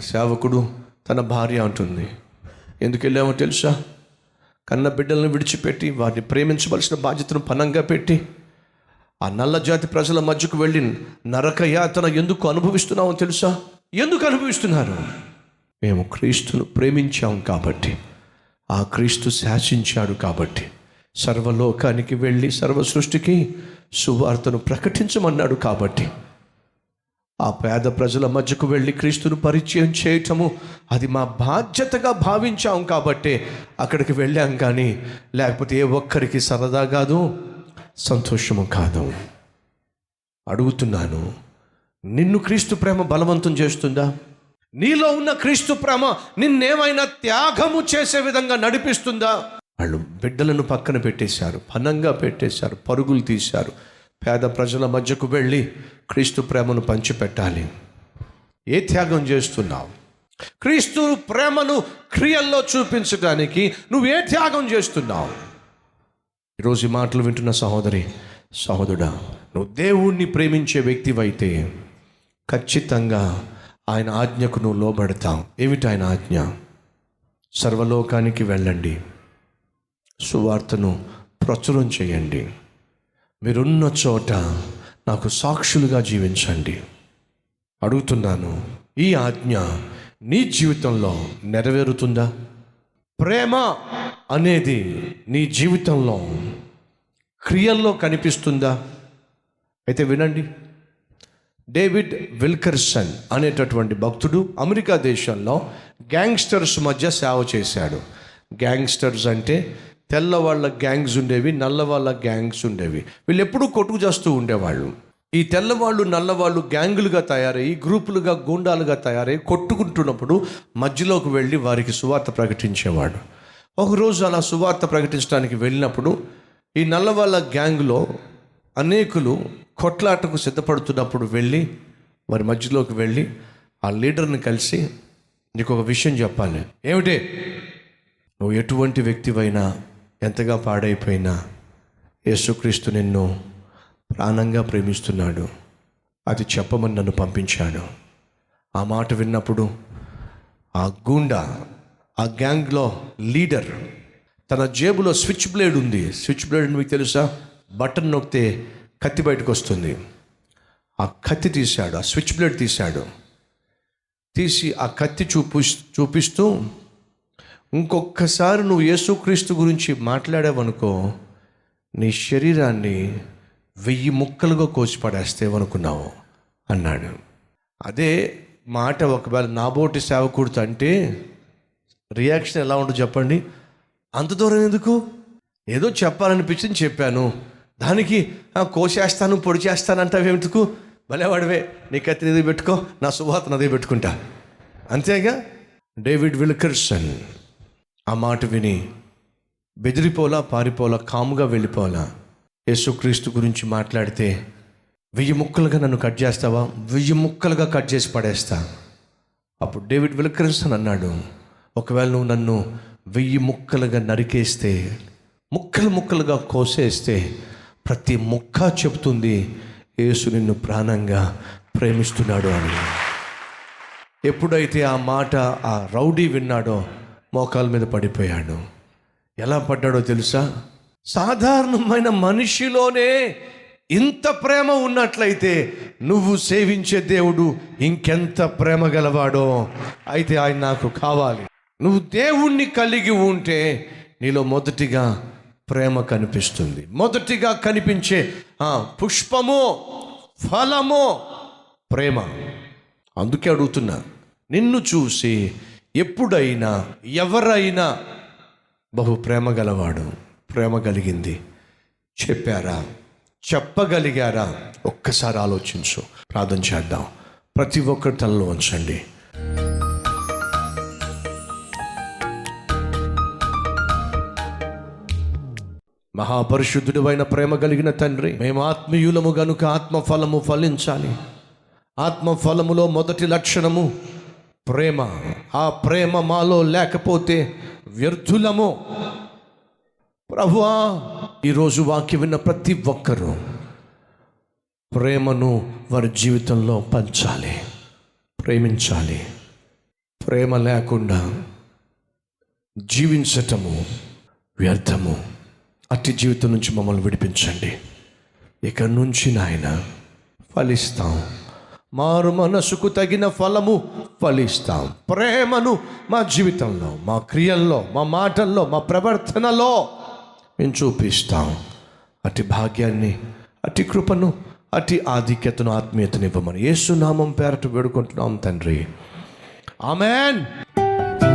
సేవకుడు తన భార్య అంటుంది. ఎందుకు వెళ్ళామో తెలుసా? కన్న బిడ్డలను విడిచిపెట్టి వారిని ప్రేమించవలసిన బాధ్యతను పనంగా పెట్టి ఆ నల్ల జాతి ప్రజల మధ్యకు వెళ్ళి నరక యాతన ఎందుకు అనుభవిస్తున్నామో తెలుసా? ఎందుకు అనుభవిస్తున్నారు? మేము క్రీస్తును ప్రేమించాం కాబట్టి ఆ క్రీస్తు శాసించాడు కాబట్టి సర్వలోకానికి వెళ్ళి సర్వ సృష్టికి సువార్తను ప్రకటించమన్నాడు కాబట్టి ఆ పేద ప్రజల మధ్యకు వెళ్ళి క్రీస్తును పరిచయం చేయటము అది మా బాధ్యతగా భావించాం కాబట్టి అక్కడికి వెళ్ళాం కానీ లేకపోతే ఏ ఒక్కరికి సరదా కాదు సంతోషము కాదు. అడుగుతున్నాను నిన్ను క్రీస్తు ప్రేమ బలవంతం చేస్తుందా? నీలో ఉన్న క్రీస్తు ప్రేమ నిన్నేమైనా త్యాగము చేసే విధంగా నడిపిస్తుందా? వాళ్ళు బిడ్డలను పక్కన పెట్టేశారు పనంగా పెట్టేశారు పరుగులు తీశారు. పేద ప్రజల మధ్యకు వెళ్ళి క్రీస్తు ప్రేమను పంచిపెట్టాలి. ఏ త్యాగం చేస్తున్నావు? క్రీస్తు ప్రేమను క్రియల్లో చూపించడానికి నువ్వు ఏ త్యాగం చేస్తున్నావు? ఈరోజు ఈ మాటలు వింటున్న సహోదరి సహోదరుడా నువ్వు దేవుణ్ణి ప్రేమించే వ్యక్తివైతే ఖచ్చితంగా ఆయన ఆజ్ఞకు నువ్వు లోబడతావు. ఏమిటి ఆయన ఆజ్ఞ? సర్వలోకానికి వెళ్ళండి. సువార్తను ప్రచురం చేయండి. మీరున్న చోట నాకు సాక్షులుగా జీవించండి. అడుగుతున్నాను ఈ ఆజ్ఞ నీ జీవితంలో నెరవేరుతుందా? ప్రేమ అనేది నీ జీవితంలో క్రియల్లో కనిపిస్తుందా? అయితే వినండి. డేవిడ్ విల్కర్సన్ అనేటటువంటి భక్తుడు అమెరికా దేశంలో గ్యాంగ్స్టర్స్ మధ్య సేవ చేశాడు. గ్యాంగ్స్టర్స్ అంటే తెల్లవాళ్ళ గ్యాంగ్స్ ఉండేవి నల్లవాళ్ళ గ్యాంగ్స్ ఉండేవి. వీళ్ళు ఎప్పుడూ కొట్టుకు చేస్తూ ఉండేవాళ్ళు. ఈ తెల్లవాళ్ళు నల్లవాళ్ళు గ్యాంగులుగా తయారయ్యి గ్రూపులుగా గూండాలుగా తయారై కొట్టుకుంటున్నప్పుడు మధ్యలోకి వెళ్ళి వారికి సువార్త ప్రకటించేవాడు. ఒకరోజు అలా సువార్త ప్రకటించడానికి వెళ్ళినప్పుడు ఈ నల్లవాళ్ళ గ్యాంగ్లో అనేకులు కొట్లాటకు సిద్ధపడుతున్నప్పుడు వెళ్ళి వారి మధ్యలోకి వెళ్ళి ఆ లీడర్ని కలిసి నీకు ఒక విషయం చెప్పాలి. ఏమిటి? నువ్వు ఎటువంటి వ్యక్తివైనా ఎంతగా పాడైపోయినా యేసుక్రీస్తు నిన్ను ప్రాణంగా ప్రేమిస్తున్నాడు. అది చెప్పమని నన్ను పంపించాడు. ఆ మాట విన్నప్పుడు ఆ గూండా ఆ గ్యాంగ్లో లీడర్ తన జేబులో స్విచ్ బ్లేడ్ ఉంది. స్విచ్ బ్లేడ్ మీకు తెలుసా? బటన్ నొక్కితే కత్తి బయటకు వస్తుంది. ఆ కత్తి తీశాడు ఆ స్విచ్ బ్లేడ్ తీశాడు. తీసి ఆ కత్తి చూపి చూపిస్తూ ఇంకొకసారి నువ్వు యేసుక్రీస్తు గురించి మాట్లాడావనుకో నీ శరీరాన్ని వెయ్యి ముక్కలుగా కోసిపడేస్తేవనుకున్నావు అన్నాడు. అదే మాట ఒకవేళ నాబోటి సేవకుడితో అంటే రియాక్షన్ ఎలా ఉంటుంది చెప్పండి. అంత దూరం ఎందుకు? ఏదో చెప్పాలనిపించింది చెప్పాను. దానికి కోసేస్తాను పొడి చేస్తాను అంటావేమిటికు భలేవాడివే నీ కత్తి నది పెట్టుకో నా సువాత నది పెట్టుకుంటా. అంతేగా? David Wilkerson. ఆ మాట విని బెదిరిపోలా పారిపోలా కాముగా వెళ్ళిపోలా. యేసుక్రీస్తు గురించి మాట్లాడితే వెయ్యి ముక్కలుగా నన్ను కట్ చేస్తావా? వెయ్యి ముక్కలుగా కట్ చేసి పడేస్తా. అప్పుడు డేవిడ్ విల్కర్సన్ అన్నాడు ఒకవేళ నువ్వు నన్ను వెయ్యి ముక్కలుగా నరికేస్తే ముక్కలు ముక్కలుగా కోసేస్తే ప్రతి ముక్క చెబుతుంది యేసు నిన్ను ప్రాణంగా ప్రేమిస్తున్నాడు అని. ఎప్పుడైతే ఆ మాట ఆ రౌడీ విన్నాడో మోకాల మీద పడిపోయాడు. ఎలా పడ్డాడో తెలుసా? సాధారణమైన మనిషిలోనే ఇంత ప్రేమ ఉన్నట్లయితే నువ్వు సేవించే దేవుడు ఇంకెంత ప్రేమ గలవాడో అయితే ఆయన నాకు కావాలి. నువ్వు దేవుణ్ణి కలిగి ఉంటే నీలో మొదటిగా ప్రేమ కనిపిస్తుంది. మొదటిగా కనిపించే పుష్పము ఫలము ప్రేమ. అందుకే అడుగుతున్నా నిన్ను చూసి ఎప్పుడైనా ఎవరైనా బహు ప్రేమ గలవాడు ప్రేమ కలిగింది. చెప్పారా? చెప్పగలిగారా? ఒక్కసారి ఆలోచించు. ప్రార్థన చేద్దాం. ప్రతి ఒక్కరి తనలో ఉంచండి. మహాపరిశుద్ధుడు అయిన ప్రేమ కలిగిన తండ్రి మేము ఆత్మీయులము గనుక ఆత్మఫలము ఫలించాలి. ఆత్మఫలములో మొదటి లక్షణము ప్రేమ. ఆ ప్రేమ మాలో లేకపోతే వ్యర్థులము. ప్రభువా ఈరోజు వాక్యం విన్న ప్రతి ఒక్కరూ ప్రేమను వారి జీవితంలో పంచాలి ప్రేమించాలి. ప్రేమ లేకుండా జీవించటము వ్యర్థము. అట్టి జీవితం నుంచి మమ్మల్ని విడిపించండి. ఇక నుంచి నాయన ఫలిస్తాం. మారు మనసుకు తగిన ఫలము ఫలిస్తాం. ప్రేమను మా జీవితంలో మా క్రియల్లో మా మాటల్లో మా ప్రవర్తనలో మేము చూపిస్తాం. అతి భాగ్యాన్ని అతి కృపను అతి ఆధిక్యతను ఆత్మీయతనివ్వమని యేసునామం పేరట వేడుకుంటున్నాం తండ్రి. ఆమెన్.